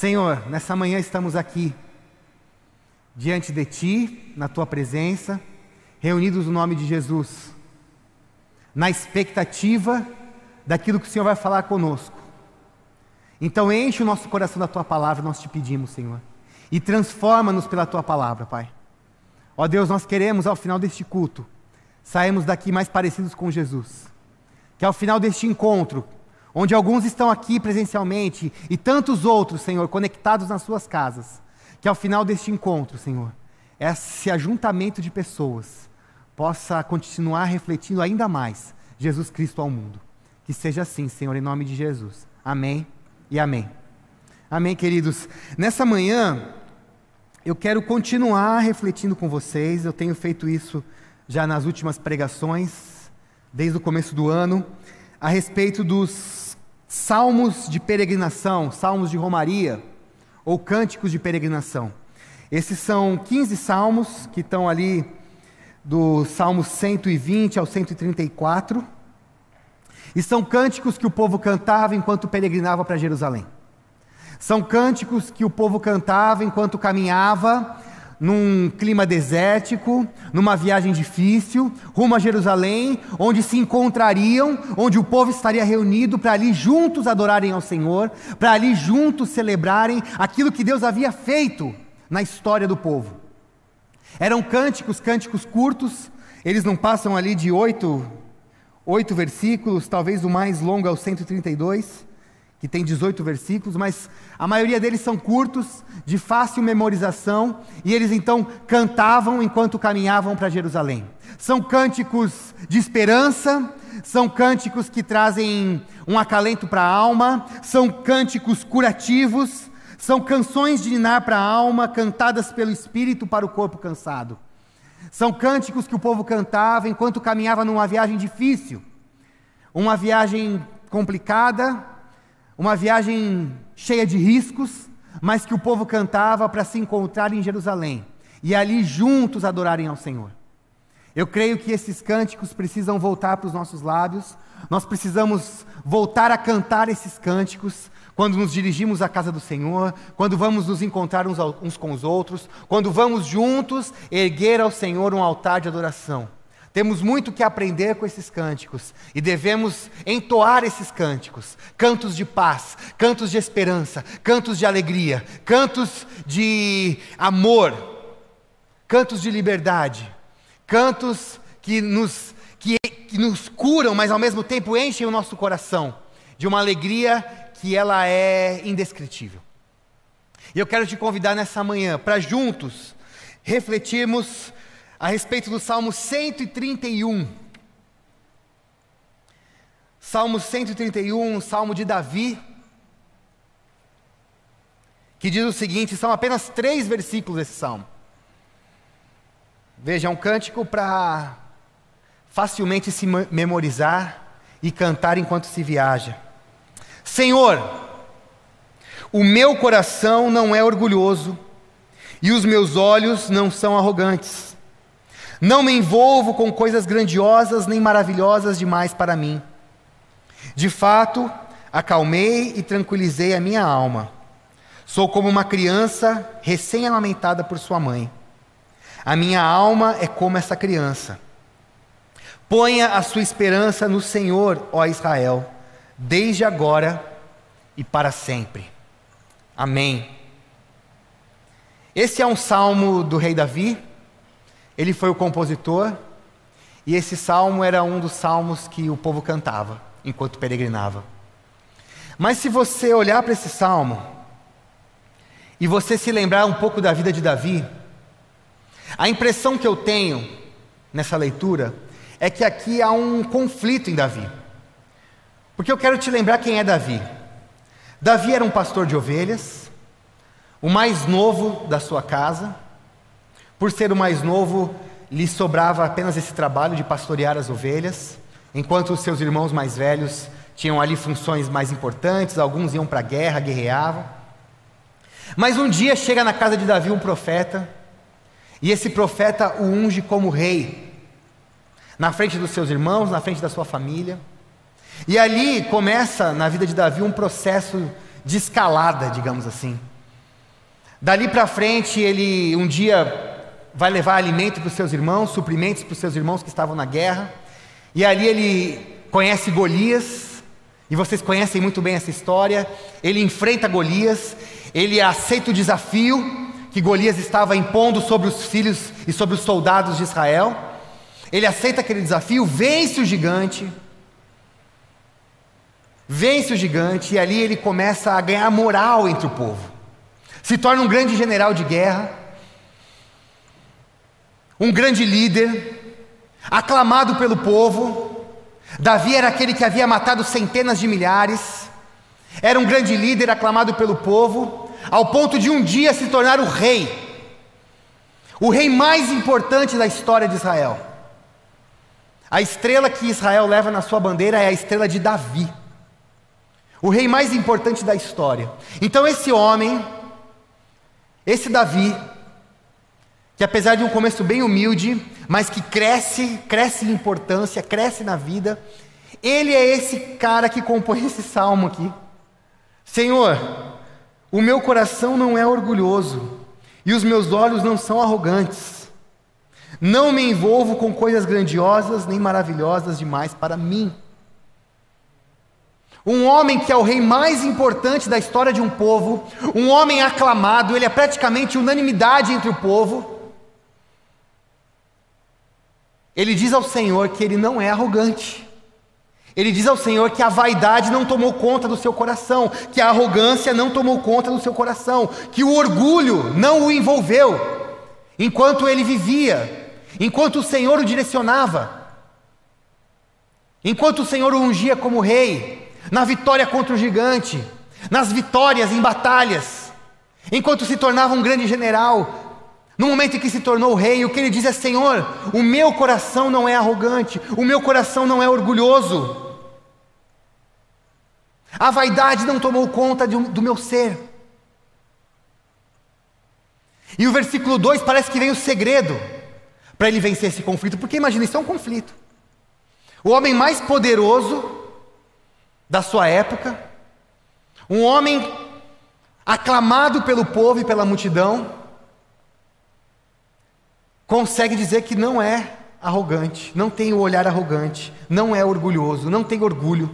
Senhor, nessa manhã estamos aqui, diante de Ti, na Tua presença, reunidos no nome de Jesus, na expectativa daquilo que o Senhor vai falar conosco. Então, enche o nosso coração da Tua palavra, nós te pedimos, Senhor, e transforma-nos pela Tua palavra, Pai. Ó Deus, nós queremos, ao final deste culto, sairmos daqui mais parecidos com Jesus. Que ao final deste encontro, onde alguns estão aqui presencialmente e tantos outros, Senhor, conectados nas suas casas, que ao final deste encontro, Senhor, esse ajuntamento de pessoas possa continuar refletindo ainda mais Jesus Cristo ao mundo. Que seja assim, Senhor, em nome de Jesus. Amém e amém. Amém, queridos. Nessa manhã, eu quero continuar refletindo com vocês, eu tenho feito isso já nas últimas pregações, desde o começo do ano, a respeito dos salmos de peregrinação, salmos de romaria, ou cânticos de peregrinação. Esses são 15 salmos que estão ali do Salmo 120 ao 134. E são cânticos que o povo cantava enquanto peregrinava para Jerusalém. São cânticos que o povo cantava enquanto caminhava num clima desértico, numa viagem difícil, rumo a Jerusalém, onde se encontrariam, onde o povo estaria reunido para ali juntos adorarem ao Senhor, para ali juntos celebrarem aquilo que Deus havia feito na história do povo. Eram cânticos, cânticos curtos, eles não passam ali de oito, oito versículos, talvez o mais longo é o 132 que tem 18 versículos, mas a maioria deles são curtos, de fácil memorização, e eles então cantavam enquanto caminhavam para Jerusalém. São cânticos de esperança, são cânticos que trazem um acalento para a alma, são cânticos curativos, são canções de ninar para a alma, cantadas pelo Espírito para o corpo cansado. São cânticos que o povo cantava enquanto caminhava numa viagem difícil, uma viagem complicada, uma viagem cheia de riscos, mas que o povo cantava para se encontrar em Jerusalém e ali juntos adorarem ao Senhor. Eu creio que esses cânticos precisam voltar para os nossos lábios, nós precisamos voltar a cantar esses cânticos quando nos dirigimos à casa do Senhor, quando vamos nos encontrar uns, uns com os outros, quando vamos juntos erguer ao Senhor um altar de adoração. Temos muito que aprender com esses cânticos e devemos entoar esses cânticos cantos de paz, cantos de esperança, cantos de alegria, cantos de amor, cantos de liberdade, cantos que nos, que, que nos curam, mas ao mesmo tempo enchem o nosso coração de uma alegria que ela é indescritível. E eu quero te convidar nessa manhã para juntos refletirmos a respeito do Salmo 131. Salmo 131, Salmo de Davi, que diz o seguinte: são apenas três versículos desse salmo. Veja, é um cântico para facilmente se memorizar e cantar enquanto se viaja. Senhor, o meu coração não é orgulhoso e os meus olhos não são arrogantes. Não me envolvo com coisas grandiosas nem maravilhosas demais para mim. De fato, acalmei e tranquilizei a minha alma. Sou como uma criança recém-amamentada por sua mãe. A minha alma é como essa criança. Ponha a sua esperança no Senhor, ó Israel, desde agora e para sempre. Amém. Esse é um salmo do rei Davi ele foi o compositor, e esse salmo era um dos salmos que o povo cantava enquanto peregrinava. Mas se você olhar para esse salmo, e você se lembrar um pouco da vida de Davi, a impressão que eu tenho nessa leitura é que aqui há um conflito em Davi. Porque eu quero te lembrar quem é Davi. Davi era um pastor de ovelhas, o mais novo da sua casa, por ser o mais novo, lhe sobrava apenas esse trabalho de pastorear as ovelhas, enquanto os seus irmãos mais velhos tinham ali funções mais importantes, alguns iam para a guerra, guerreavam. Mas um dia chega na casa de Davi um profeta, e esse profeta o unge como rei, na frente dos seus irmãos, na frente da sua família. E ali começa na vida de Davi um processo de escalada, digamos assim. Dali para frente, ele um dia vai levar alimento para os seus irmãos, suprimentos para os seus irmãos que estavam na guerra. E ali ele conhece Golias, e vocês conhecem muito bem essa história. Ele enfrenta Golias, ele aceita o desafio que Golias estava impondo sobre os filhos e sobre os soldados de Israel. Ele aceita aquele desafio, vence o gigante, vence o gigante, e ali ele começa a ganhar moral entre o povo. Se torna um grande general de guerra, um grande líder, aclamado pelo povo. Davi era aquele que havia matado centenas de milhares, era um grande líder aclamado pelo povo, ao ponto de um dia se tornar o rei, o rei mais importante da história de Israel. A estrela que Israel leva na sua bandeira é a estrela de Davi, o rei mais importante da história. Então, esse homem, esse Davi, que apesar de um começo bem humilde, mas que cresce, cresce em importância, cresce na vida, ele é esse cara que compõe esse salmo aqui. Senhor, o meu coração não é orgulhoso e os meus olhos não são arrogantes. Não me envolvo com coisas grandiosas nem maravilhosas demais para mim. Um homem que é o rei mais importante da história de um povo, um homem aclamado, ele é praticamente unanimidade entre o povo. Ele diz ao Senhor que ele não é arrogante. Ele diz ao Senhor que a vaidade não tomou conta do seu coração, que a arrogância não tomou conta do seu coração, que o orgulho não o envolveu enquanto ele vivia, enquanto o Senhor o direcionava, enquanto o Senhor o ungia como rei, na vitória contra o gigante, nas vitórias em batalhas, enquanto se tornava um grande general, no momento em que se tornou rei, o que ele diz é: Senhor, o meu coração não é arrogante, o meu coração não é orgulhoso. A vaidade não tomou conta do meu ser. E o versículo 2 parece que vem o segredo para ele vencer esse conflito, porque imagina, isso é um conflito. O homem mais poderoso da sua época, um homem aclamado pelo povo e pela multidão, consegue dizer que não é arrogante, não tem o olhar arrogante, não é orgulhoso, não tem orgulho.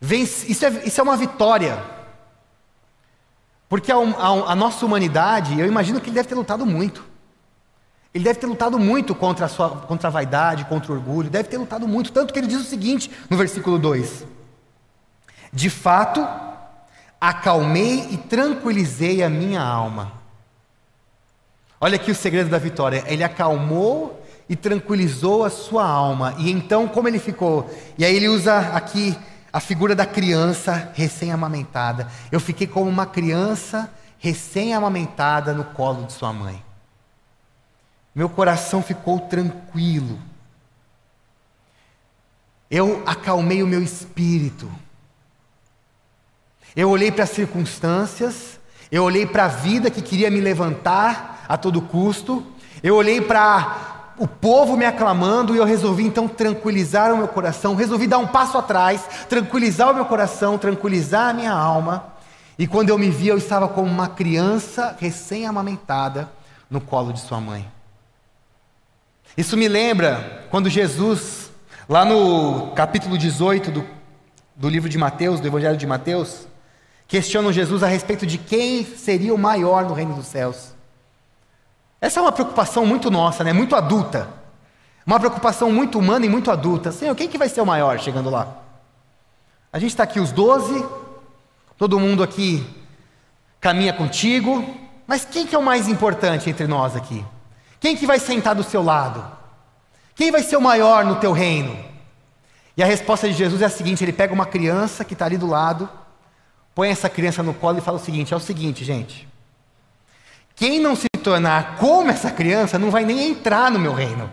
Isso é, isso é uma vitória. Porque a, a, a, nossa humanidade, eu imagino que ele deve ter lutado muito. Ele deve ter lutado muito contra a, sua, contra a vaidade, contra o orgulho, deve ter lutado muito. Tanto que ele diz o seguinte no versículo 2: De fato, acalmei e tranquilizei a minha alma. Olha aqui o segredo da vitória. Ele acalmou e tranquilizou a sua alma. E então, como ele ficou? E aí ele usa aqui a figura da criança recém-amamentada. Eu fiquei como uma criança recém-amamentada no colo de sua mãe. Meu coração ficou tranquilo. Eu acalmei o meu espírito. Eu olhei para as circunstâncias, eu olhei para a vida que queria me levantar a todo custo, eu olhei para o povo me aclamando e eu resolvi então tranquilizar o meu coração, resolvi dar um passo atrás, tranquilizar o meu coração, tranquilizar a minha alma. E quando eu me vi, eu estava como uma criança recém-amamentada no colo de sua mãe. Isso me lembra quando Jesus, lá no capítulo 18 do, do livro de Mateus, do Evangelho de Mateus, questionam Jesus a respeito de quem seria o maior no reino dos céus. Essa é uma preocupação muito nossa, né? muito adulta. Uma preocupação muito humana e muito adulta. Senhor, quem que vai ser o maior chegando lá? A gente está aqui os doze, todo mundo aqui caminha contigo, mas quem que é o mais importante entre nós aqui? Quem que vai sentar do seu lado? Quem vai ser o maior no teu reino? E a resposta de Jesus é a seguinte: ele pega uma criança que está ali do lado, põe essa criança no colo e fala o seguinte: é o seguinte, gente. Quem não se tornar como essa criança não vai nem entrar no meu reino.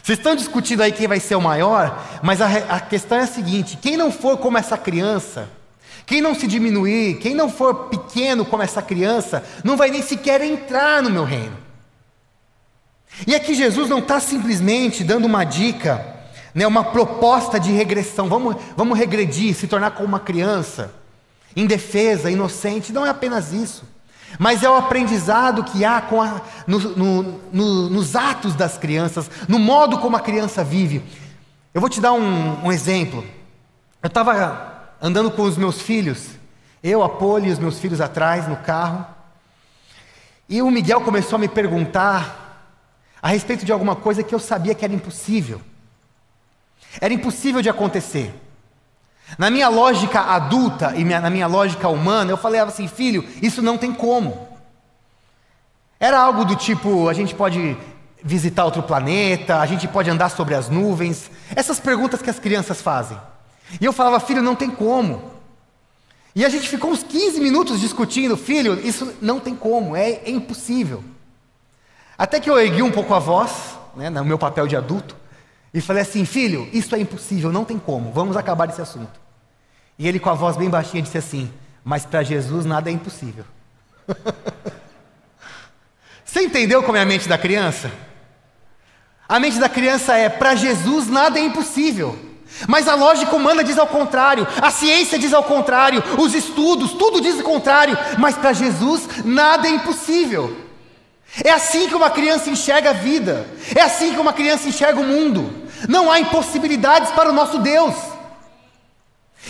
Vocês estão discutindo aí quem vai ser o maior, mas a, a questão é a seguinte: quem não for como essa criança, quem não se diminuir, quem não for pequeno como essa criança, não vai nem sequer entrar no meu reino. E aqui Jesus não está simplesmente dando uma dica, né, uma proposta de regressão, vamos, vamos regredir, se tornar como uma criança. indefesa, inocente. Não é apenas isso, mas é o aprendizado que há a, no, no, no, nos atos das crianças, no modo como a criança vive. Eu vou te dar um, um exemplo. Eu estava andando com os meus filhos, eu, a Poli e os meus filhos atrás no carro, e o Miguel começou a me perguntar a respeito de alguma coisa que eu sabia que era impossível. Era impossível de acontecer. Na minha lógica adulta e na minha lógica humana, eu falei assim, filho, isso não tem como. Era algo do tipo, a gente pode visitar outro planeta, a gente pode andar sobre as nuvens, essas perguntas que as crianças fazem. E eu falava, filho, não tem como. E a gente ficou uns 15 minutos discutindo, filho, isso não tem como, é, é impossível. Até que eu ergui um pouco a voz, né, no meu papel de adulto, e falei assim: Filho, isso é impossível, não tem como, vamos acabar esse assunto. E ele, com a voz bem baixinha, disse assim: Mas para Jesus nada é impossível. Você entendeu como é a mente da criança? A mente da criança é: para Jesus nada é impossível. Mas a lógica humana diz ao contrário, a ciência diz ao contrário, os estudos, tudo diz o contrário, mas para Jesus nada é impossível. É assim que uma criança enxerga a vida, é assim que uma criança enxerga o mundo. Não há impossibilidades para o nosso Deus.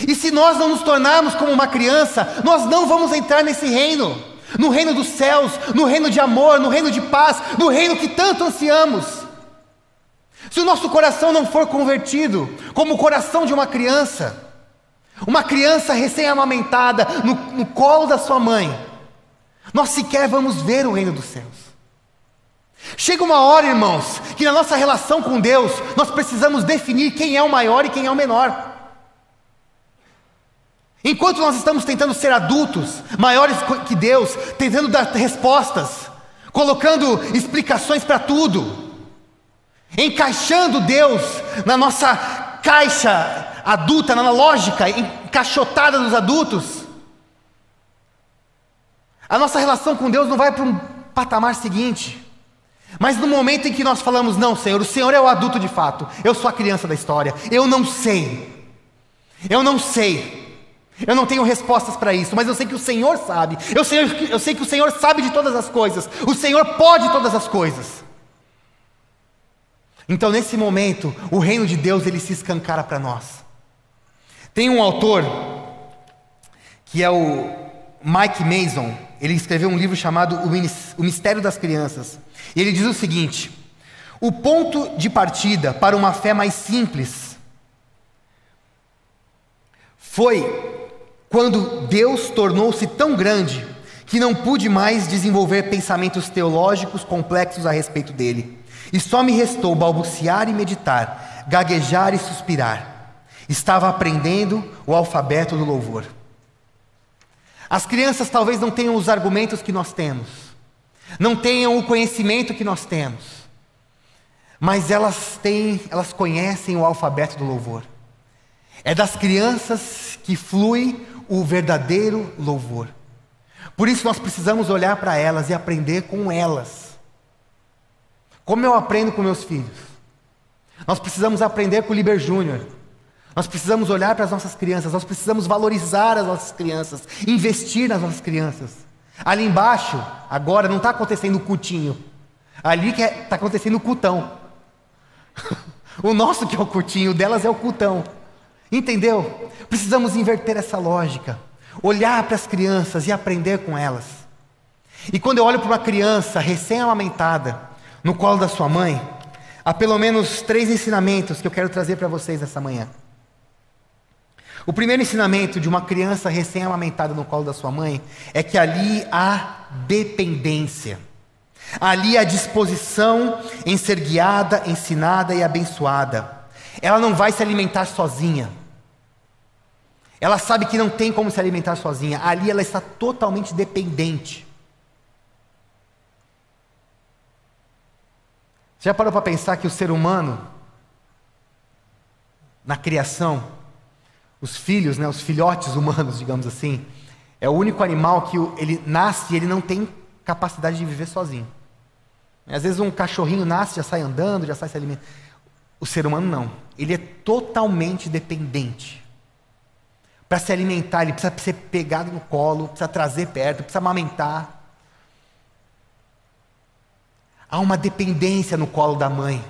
E se nós não nos tornarmos como uma criança, nós não vamos entrar nesse reino, no reino dos céus, no reino de amor, no reino de paz, no reino que tanto ansiamos. Se o nosso coração não for convertido, como o coração de uma criança, uma criança recém-amamentada no, no colo da sua mãe, nós sequer vamos ver o reino dos céus. Chega uma hora, irmãos, que na nossa relação com Deus, nós precisamos definir quem é o maior e quem é o menor. Enquanto nós estamos tentando ser adultos, maiores que Deus, tentando dar respostas, colocando explicações para tudo, encaixando Deus na nossa caixa adulta, na lógica encaixotada dos adultos, a nossa relação com Deus não vai para um patamar seguinte. Mas no momento em que nós falamos, não, Senhor, o Senhor é o adulto de fato, eu sou a criança da história, eu não sei, eu não sei, eu não tenho respostas para isso, mas eu sei que o Senhor sabe, eu sei, eu sei que o Senhor sabe de todas as coisas, o Senhor pode todas as coisas. Então, nesse momento, o reino de Deus ele se escancara para nós. Tem um autor que é o Mike Mason, ele escreveu um livro chamado O Mistério das Crianças. E ele diz o seguinte: o ponto de partida para uma fé mais simples foi quando Deus tornou-se tão grande que não pude mais desenvolver pensamentos teológicos complexos a respeito dele. E só me restou balbuciar e meditar, gaguejar e suspirar. Estava aprendendo o alfabeto do louvor. As crianças talvez não tenham os argumentos que nós temos, não tenham o conhecimento que nós temos, mas elas têm, elas conhecem o alfabeto do louvor. É das crianças que flui o verdadeiro louvor. Por isso nós precisamos olhar para elas e aprender com elas. Como eu aprendo com meus filhos? Nós precisamos aprender com o Liber Júnior. Nós precisamos olhar para as nossas crianças, nós precisamos valorizar as nossas crianças, investir nas nossas crianças. Ali embaixo, agora, não está acontecendo o cutinho. Ali está é, acontecendo o cutão. o nosso que é o cutinho, o delas é o cutão. Entendeu? Precisamos inverter essa lógica. Olhar para as crianças e aprender com elas. E quando eu olho para uma criança recém-amamentada, no colo da sua mãe, há pelo menos três ensinamentos que eu quero trazer para vocês essa manhã. O primeiro ensinamento de uma criança recém-amamentada no colo da sua mãe é que ali há dependência. Ali há disposição em ser guiada, ensinada e abençoada. Ela não vai se alimentar sozinha. Ela sabe que não tem como se alimentar sozinha. Ali ela está totalmente dependente. Você já parou para pensar que o ser humano, na criação, os filhos, né, os filhotes humanos, digamos assim, é o único animal que ele nasce e ele não tem capacidade de viver sozinho. Às vezes um cachorrinho nasce, já sai andando, já sai se alimentando. O ser humano não. Ele é totalmente dependente. para se alimentar, ele precisa ser pegado no colo, precisa trazer perto, precisa amamentar. Há uma dependência no colo da mãe.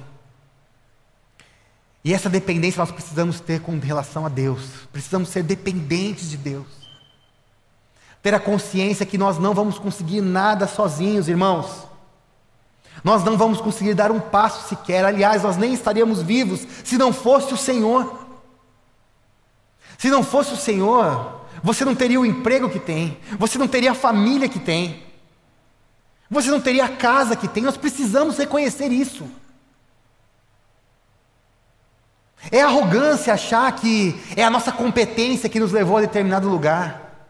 E essa dependência nós precisamos ter com relação a Deus. Precisamos ser dependentes de Deus. Ter a consciência que nós não vamos conseguir nada sozinhos, irmãos. Nós não vamos conseguir dar um passo sequer. Aliás, nós nem estaríamos vivos se não fosse o Senhor. Se não fosse o Senhor, você não teria o emprego que tem, você não teria a família que tem, você não teria a casa que tem. Nós precisamos reconhecer isso. É arrogância achar que é a nossa competência que nos levou a determinado lugar.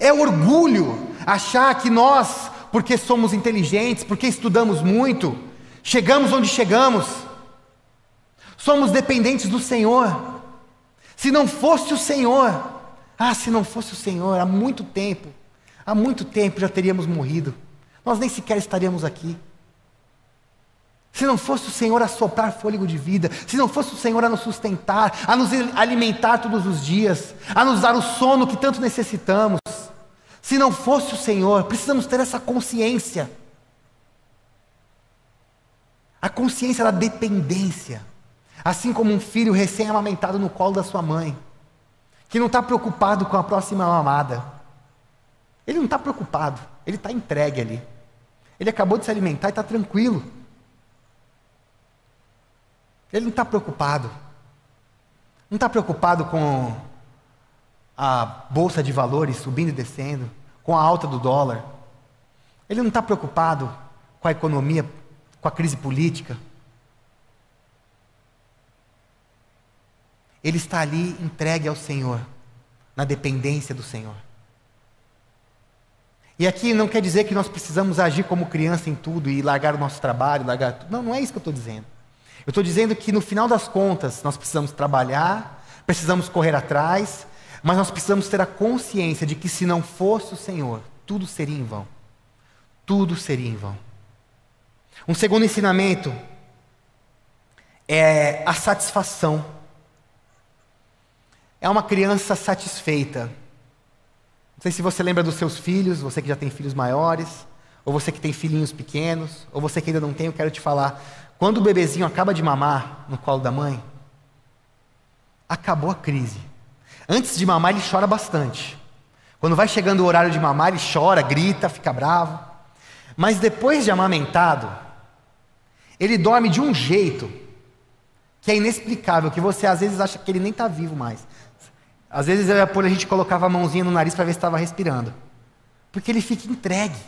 É orgulho achar que nós, porque somos inteligentes, porque estudamos muito, chegamos onde chegamos. Somos dependentes do Senhor. Se não fosse o Senhor, ah, se não fosse o Senhor, há muito tempo, há muito tempo já teríamos morrido. Nós nem sequer estaríamos aqui. Se não fosse o Senhor a soprar fôlego de vida, se não fosse o Senhor a nos sustentar, a nos alimentar todos os dias, a nos dar o sono que tanto necessitamos, se não fosse o Senhor, precisamos ter essa consciência. A consciência da dependência. Assim como um filho recém-amamentado no colo da sua mãe, que não está preocupado com a próxima mamada. Ele não está preocupado, ele está entregue ali. Ele acabou de se alimentar e está tranquilo. Ele não está preocupado. Não está preocupado com a bolsa de valores subindo e descendo, com a alta do dólar. Ele não está preocupado com a economia, com a crise política. Ele está ali entregue ao Senhor, na dependência do Senhor. E aqui não quer dizer que nós precisamos agir como criança em tudo e largar o nosso trabalho, largar tudo. Não, não é isso que eu estou dizendo. Eu estou dizendo que no final das contas nós precisamos trabalhar, precisamos correr atrás, mas nós precisamos ter a consciência de que se não fosse o Senhor, tudo seria em vão. Tudo seria em vão. Um segundo ensinamento é a satisfação. É uma criança satisfeita. Não sei se você lembra dos seus filhos, você que já tem filhos maiores, ou você que tem filhinhos pequenos, ou você que ainda não tem, eu quero te falar. Quando o bebezinho acaba de mamar no colo da mãe, acabou a crise. Antes de mamar, ele chora bastante. Quando vai chegando o horário de mamar, ele chora, grita, fica bravo. Mas depois de amamentado, ele dorme de um jeito que é inexplicável, que você às vezes acha que ele nem está vivo mais. Às vezes eu a gente colocava a mãozinha no nariz para ver se estava respirando. Porque ele fica entregue.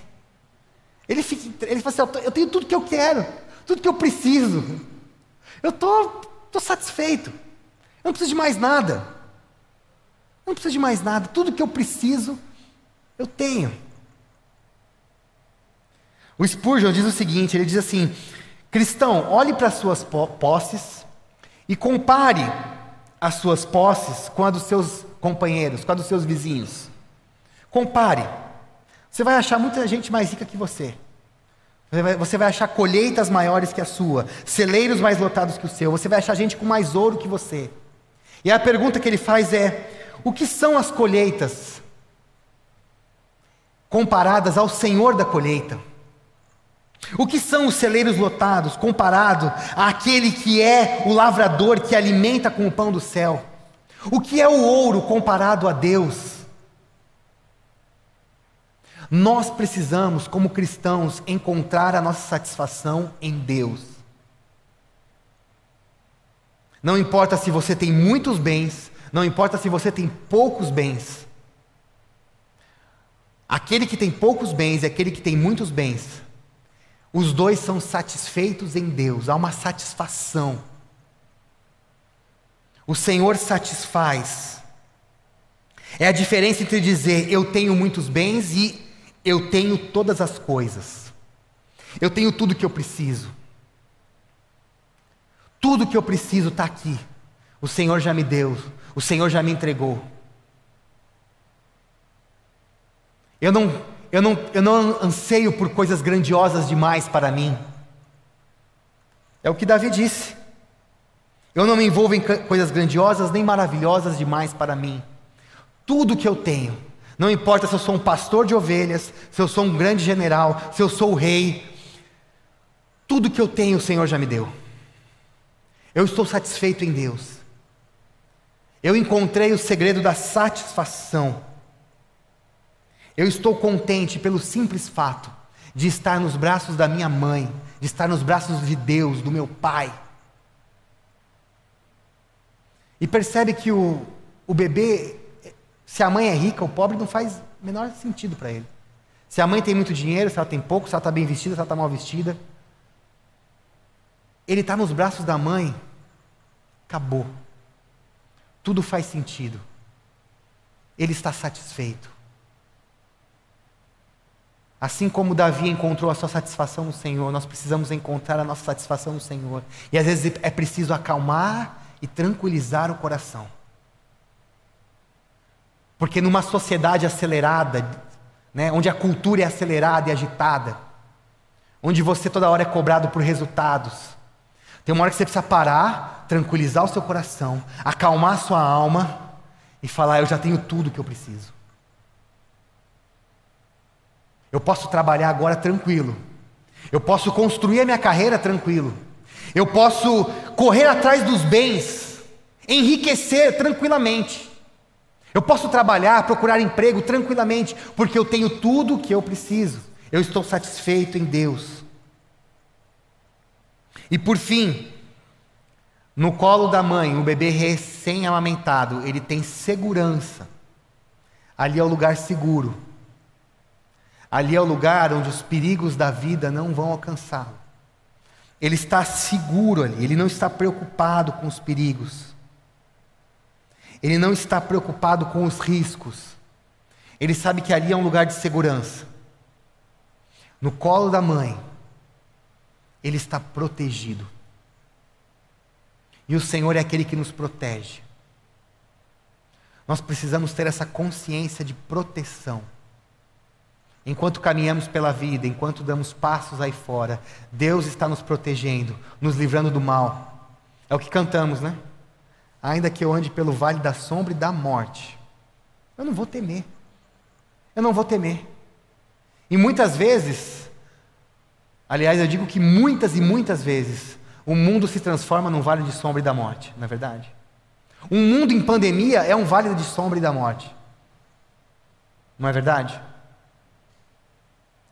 Ele fica, ele fala assim, eu tenho tudo que eu quero tudo que eu preciso. Eu estou tô, tô satisfeito. Eu não preciso de mais nada. Eu não preciso de mais nada. Tudo que eu preciso, eu tenho. O Spurgeon diz o seguinte: ele diz assim, cristão, olhe para as suas posses e compare as suas posses com a dos seus companheiros, com a dos seus vizinhos. Compare. Você vai achar muita gente mais rica que você. Você vai achar colheitas maiores que a sua, celeiros mais lotados que o seu, você vai achar gente com mais ouro que você. E a pergunta que ele faz é: o que são as colheitas comparadas ao Senhor da colheita? O que são os celeiros lotados comparado àquele que é o lavrador que alimenta com o pão do céu? O que é o ouro comparado a Deus? Nós precisamos, como cristãos, encontrar a nossa satisfação em Deus. Não importa se você tem muitos bens, não importa se você tem poucos bens. Aquele que tem poucos bens e aquele que tem muitos bens, os dois são satisfeitos em Deus, há uma satisfação. O Senhor satisfaz. É a diferença entre dizer eu tenho muitos bens e eu tenho todas as coisas. Eu tenho tudo que eu preciso. Tudo que eu preciso está aqui. O Senhor já me deu. O Senhor já me entregou. Eu não, eu não, eu não anseio por coisas grandiosas demais para mim. É o que Davi disse. Eu não me envolvo em coisas grandiosas nem maravilhosas demais para mim. tudo que eu tenho. Não importa se eu sou um pastor de ovelhas, se eu sou um grande general, se eu sou o rei. Tudo que eu tenho, o Senhor já me deu. Eu estou satisfeito em Deus. Eu encontrei o segredo da satisfação. Eu estou contente pelo simples fato de estar nos braços da minha mãe, de estar nos braços de Deus, do meu pai. E percebe que o, o bebê, se a mãe é rica, o pobre não faz o menor sentido para ele. Se a mãe tem muito dinheiro, se ela tem pouco, se ela está bem vestida, se ela está mal vestida. Ele está nos braços da mãe, acabou. Tudo faz sentido. Ele está satisfeito. Assim como Davi encontrou a sua satisfação no Senhor, nós precisamos encontrar a nossa satisfação no Senhor. E às vezes é preciso acalmar e tranquilizar o coração. Porque numa sociedade acelerada, né, onde a cultura é acelerada e agitada, onde você toda hora é cobrado por resultados, tem uma hora que você precisa parar, tranquilizar o seu coração, acalmar a sua alma e falar: Eu já tenho tudo que eu preciso. Eu posso trabalhar agora tranquilo. Eu posso construir a minha carreira tranquilo. Eu posso correr atrás dos bens, enriquecer tranquilamente. Eu posso trabalhar, procurar emprego tranquilamente, porque eu tenho tudo o que eu preciso. Eu estou satisfeito em Deus. E por fim, no colo da mãe, o bebê recém-amamentado, ele tem segurança. Ali é o lugar seguro. Ali é o lugar onde os perigos da vida não vão alcançá-lo. Ele está seguro ali, ele não está preocupado com os perigos. Ele não está preocupado com os riscos. Ele sabe que ali é um lugar de segurança. No colo da mãe, ele está protegido. E o Senhor é aquele que nos protege. Nós precisamos ter essa consciência de proteção. Enquanto caminhamos pela vida, enquanto damos passos aí fora, Deus está nos protegendo, nos livrando do mal. É o que cantamos, né? Ainda que eu ande pelo vale da sombra e da morte, eu não vou temer. Eu não vou temer. E muitas vezes, aliás, eu digo que muitas e muitas vezes, o mundo se transforma num vale de sombra e da morte, não é verdade? Um mundo em pandemia é um vale de sombra e da morte. Não é verdade?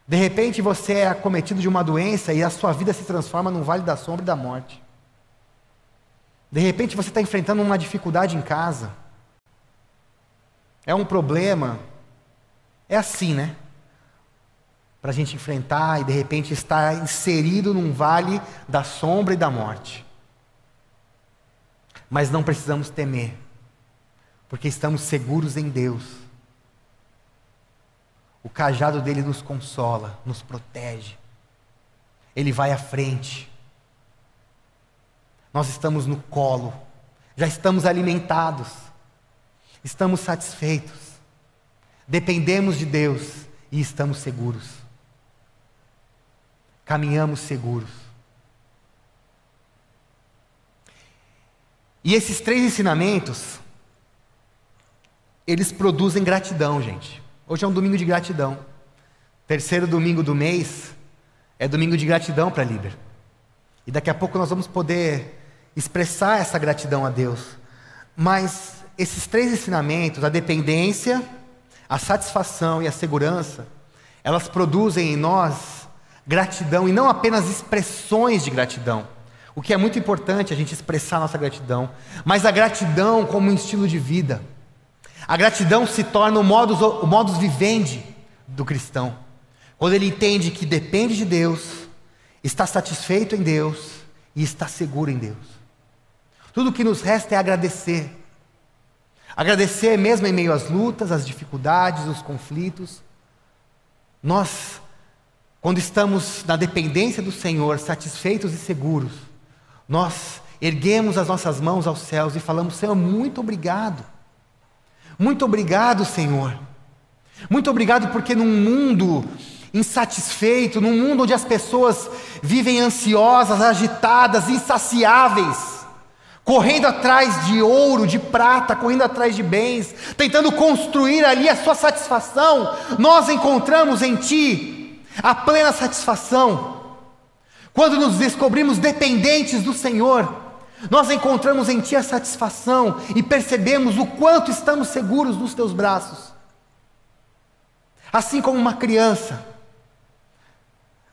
De repente você é acometido de uma doença e a sua vida se transforma num vale da sombra e da morte. De repente você está enfrentando uma dificuldade em casa. É um problema. É assim, né? Para a gente enfrentar e de repente estar inserido num vale da sombra e da morte. Mas não precisamos temer, porque estamos seguros em Deus o cajado dele nos consola, nos protege. Ele vai à frente. Nós estamos no colo, já estamos alimentados, estamos satisfeitos, dependemos de Deus e estamos seguros. Caminhamos seguros. E esses três ensinamentos, eles produzem gratidão, gente. Hoje é um domingo de gratidão. Terceiro domingo do mês é domingo de gratidão para a Líder. E daqui a pouco nós vamos poder expressar essa gratidão a Deus. Mas esses três ensinamentos, a dependência, a satisfação e a segurança, elas produzem em nós gratidão e não apenas expressões de gratidão. O que é muito importante a gente expressar nossa gratidão, mas a gratidão como um estilo de vida. A gratidão se torna o modus, o modus vivendi do cristão. Quando ele entende que depende de Deus, está satisfeito em Deus e está seguro em Deus. Tudo que nos resta é agradecer. Agradecer mesmo em meio às lutas, às dificuldades, os conflitos. Nós, quando estamos na dependência do Senhor, satisfeitos e seguros, nós erguemos as nossas mãos aos céus e falamos: Senhor, muito obrigado muito obrigado, Senhor. Muito obrigado porque num mundo insatisfeito, num mundo onde as pessoas vivem ansiosas, agitadas, insaciáveis, correndo atrás de ouro, de prata, correndo atrás de bens, tentando construir ali a sua satisfação, nós encontramos em Ti a plena satisfação. Quando nos descobrimos dependentes do Senhor, nós encontramos em Ti a satisfação e percebemos o quanto estamos seguros nos Teus braços. Assim como uma criança,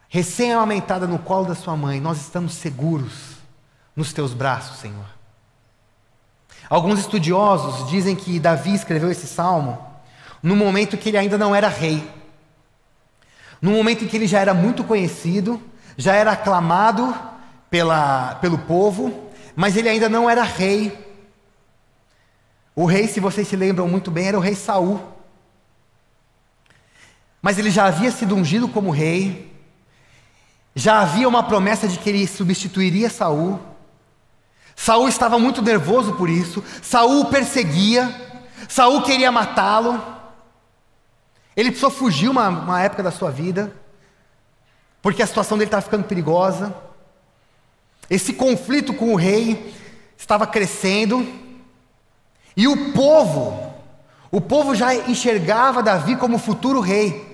recém-amamentada no colo da sua mãe, nós estamos seguros nos Teus braços, Senhor. Alguns estudiosos dizem que Davi escreveu esse salmo no momento que ele ainda não era rei. No momento em que ele já era muito conhecido, já era aclamado pela, pelo povo, mas ele ainda não era rei. O rei, se vocês se lembram muito bem, era o rei Saul. Mas ele já havia sido ungido como rei, já havia uma promessa de que ele substituiria Saul. Saul estava muito nervoso por isso. Saul o perseguia. Saul queria matá-lo. Ele precisou fugir uma, uma época da sua vida, porque a situação dele estava ficando perigosa. Esse conflito com o rei estava crescendo, e o povo, o povo já enxergava Davi como futuro rei.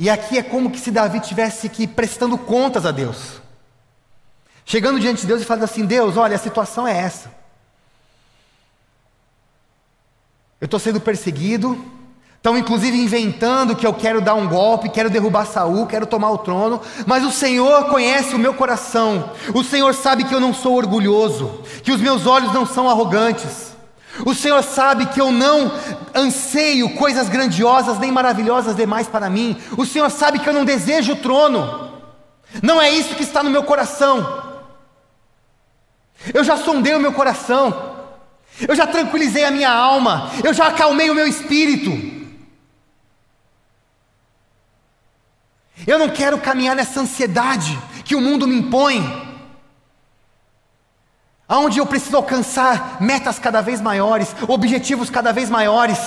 E aqui é como que se Davi tivesse que prestando contas a Deus. Chegando diante de Deus e falando assim: Deus, olha, a situação é essa. Eu estou sendo perseguido. Estão inclusive inventando que eu quero dar um golpe, quero derrubar Saul, quero tomar o trono, mas o Senhor conhece o meu coração. O Senhor sabe que eu não sou orgulhoso, que os meus olhos não são arrogantes. O Senhor sabe que eu não anseio coisas grandiosas nem maravilhosas demais para mim. O Senhor sabe que eu não desejo o trono. Não é isso que está no meu coração. Eu já sondei o meu coração. Eu já tranquilizei a minha alma. Eu já acalmei o meu espírito. Eu não quero caminhar nessa ansiedade que o mundo me impõe aonde eu preciso alcançar metas cada vez maiores, objetivos cada vez maiores.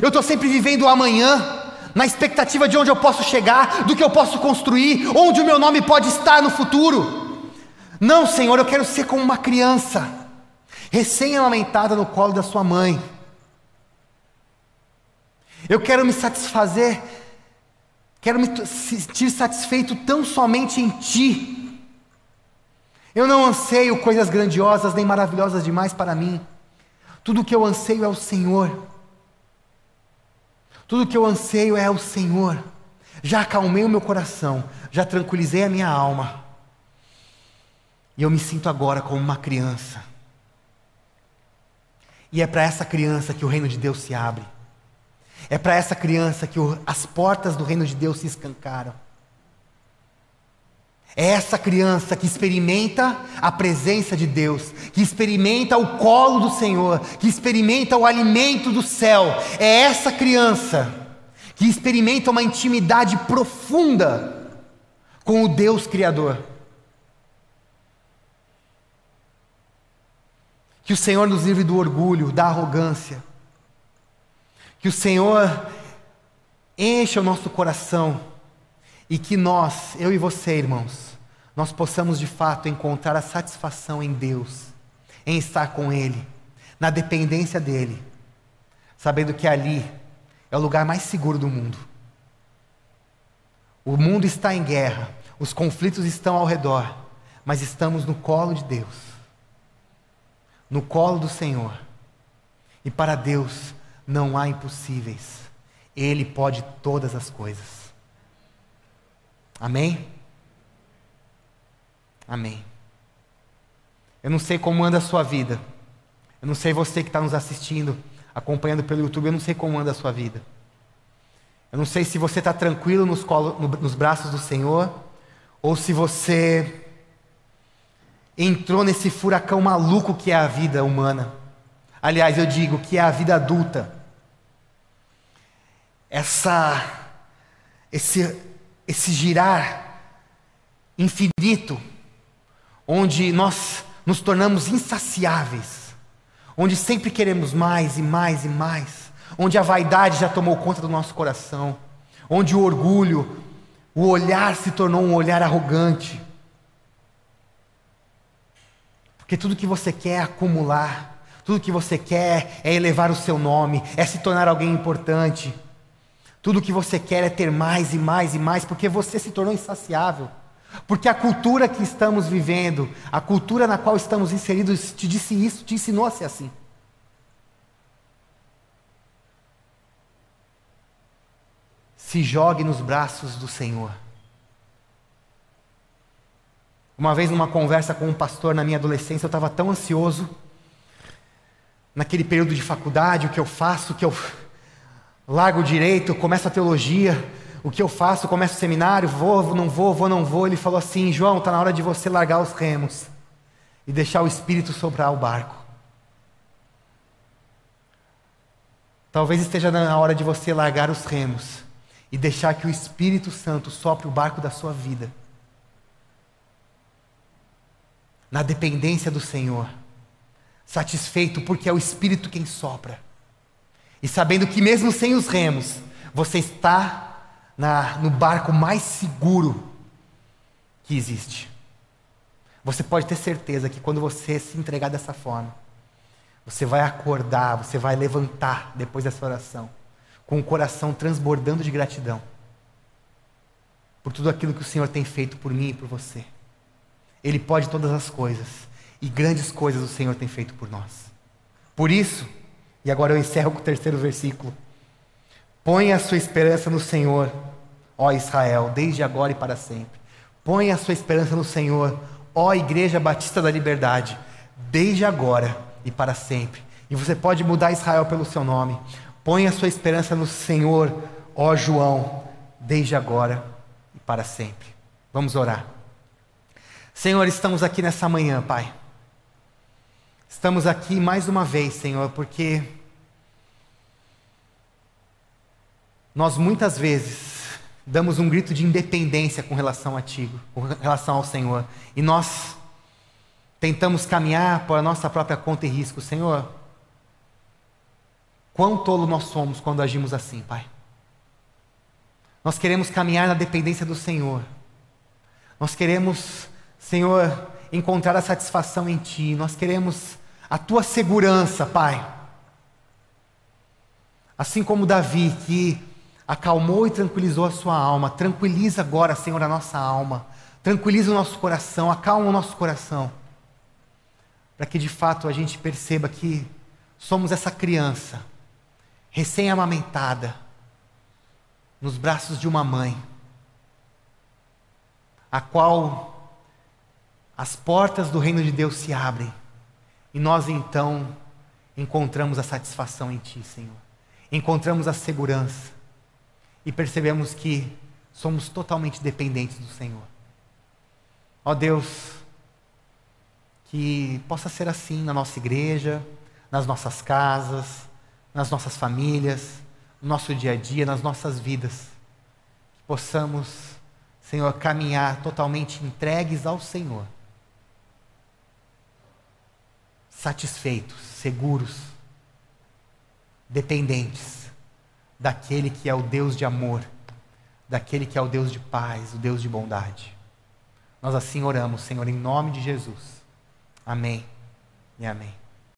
Eu estou sempre vivendo o amanhã, na expectativa de onde eu posso chegar, do que eu posso construir, onde o meu nome pode estar no futuro. Não, Senhor, eu quero ser como uma criança, recém-amamentada no colo da sua mãe. Eu quero me satisfazer, quero me sentir satisfeito tão somente em Ti eu não anseio coisas grandiosas nem maravilhosas demais para mim. Tudo o que eu anseio é o Senhor. Tudo o que eu anseio é o Senhor. Já acalmei o meu coração, já tranquilizei a minha alma. E eu me sinto agora como uma criança. E é para essa criança que o reino de Deus se abre. É para essa criança que as portas do reino de Deus se escancaram. É essa criança que experimenta a presença de Deus, que experimenta o colo do Senhor, que experimenta o alimento do céu. É essa criança que experimenta uma intimidade profunda com o Deus Criador. Que o Senhor nos livre do orgulho, da arrogância. Que o Senhor encha o nosso coração e que nós, eu e você, irmãos, nós possamos de fato encontrar a satisfação em Deus, em estar com Ele, na dependência dEle, sabendo que ali é o lugar mais seguro do mundo. O mundo está em guerra, os conflitos estão ao redor, mas estamos no colo de Deus, no colo do Senhor. E para Deus não há impossíveis, Ele pode todas as coisas. Amém? Amém. Eu não sei como anda a sua vida. Eu não sei você que está nos assistindo, acompanhando pelo YouTube, eu não sei como anda a sua vida. Eu não sei se você está tranquilo nos, colo, no, nos braços do Senhor, ou se você entrou nesse furacão maluco que é a vida humana. Aliás, eu digo que é a vida adulta. Essa, esse esse girar infinito, onde nós nos tornamos insaciáveis, onde sempre queremos mais e mais e mais, onde a vaidade já tomou conta do nosso coração, onde o orgulho, o olhar se tornou um olhar arrogante. Porque tudo que você quer é acumular, tudo que você quer é elevar o seu nome, é se tornar alguém importante. Tudo que você quer é ter mais e mais e mais, porque você se tornou insaciável. Porque a cultura que estamos vivendo, a cultura na qual estamos inseridos, te disse isso, te ensinou a ser assim. Se jogue nos braços do Senhor. Uma vez, numa conversa com um pastor na minha adolescência, eu estava tão ansioso, naquele período de faculdade, o que eu faço, o que eu largo direito, começo a teologia, o que eu faço, começo o seminário, vou, não vou, vou, não vou. Ele falou assim: João, está na hora de você largar os remos e deixar o Espírito soprar o barco. Talvez esteja na hora de você largar os remos e deixar que o Espírito Santo sopre o barco da sua vida. Na dependência do Senhor, satisfeito porque é o Espírito quem sopra. E sabendo que mesmo sem os remos, você está na, no barco mais seguro que existe. Você pode ter certeza que quando você se entregar dessa forma, você vai acordar, você vai levantar depois dessa oração, com o coração transbordando de gratidão por tudo aquilo que o Senhor tem feito por mim e por você. Ele pode todas as coisas, e grandes coisas o Senhor tem feito por nós. Por isso, e agora eu encerro com o terceiro versículo. Põe a sua esperança no Senhor, ó Israel, desde agora e para sempre. Põe a sua esperança no Senhor, ó Igreja Batista da Liberdade, desde agora e para sempre. E você pode mudar Israel pelo seu nome. Põe a sua esperança no Senhor, ó João, desde agora e para sempre. Vamos orar. Senhor, estamos aqui nessa manhã, Pai. Estamos aqui mais uma vez, Senhor, porque nós muitas vezes damos um grito de independência com relação a Ti, com relação ao Senhor, e nós tentamos caminhar por a nossa própria conta e risco, Senhor. Quão tolo nós somos quando agimos assim, Pai. Nós queremos caminhar na dependência do Senhor. Nós queremos, Senhor, encontrar a satisfação em Ti. Nós queremos a tua segurança, Pai. Assim como Davi, que acalmou e tranquilizou a sua alma, tranquiliza agora, Senhor, a nossa alma, tranquiliza o nosso coração, acalma o nosso coração, para que de fato a gente perceba que somos essa criança, recém-amamentada, nos braços de uma mãe, a qual as portas do reino de Deus se abrem e nós então encontramos a satisfação em Ti, Senhor. Encontramos a segurança e percebemos que somos totalmente dependentes do Senhor. Ó Deus, que possa ser assim na nossa igreja, nas nossas casas, nas nossas famílias, no nosso dia a dia, nas nossas vidas. Que possamos, Senhor, caminhar totalmente entregues ao Senhor satisfeitos, seguros, dependentes daquele que é o Deus de amor, daquele que é o Deus de paz, o Deus de bondade. Nós assim oramos, Senhor, em nome de Jesus. Amém e amém.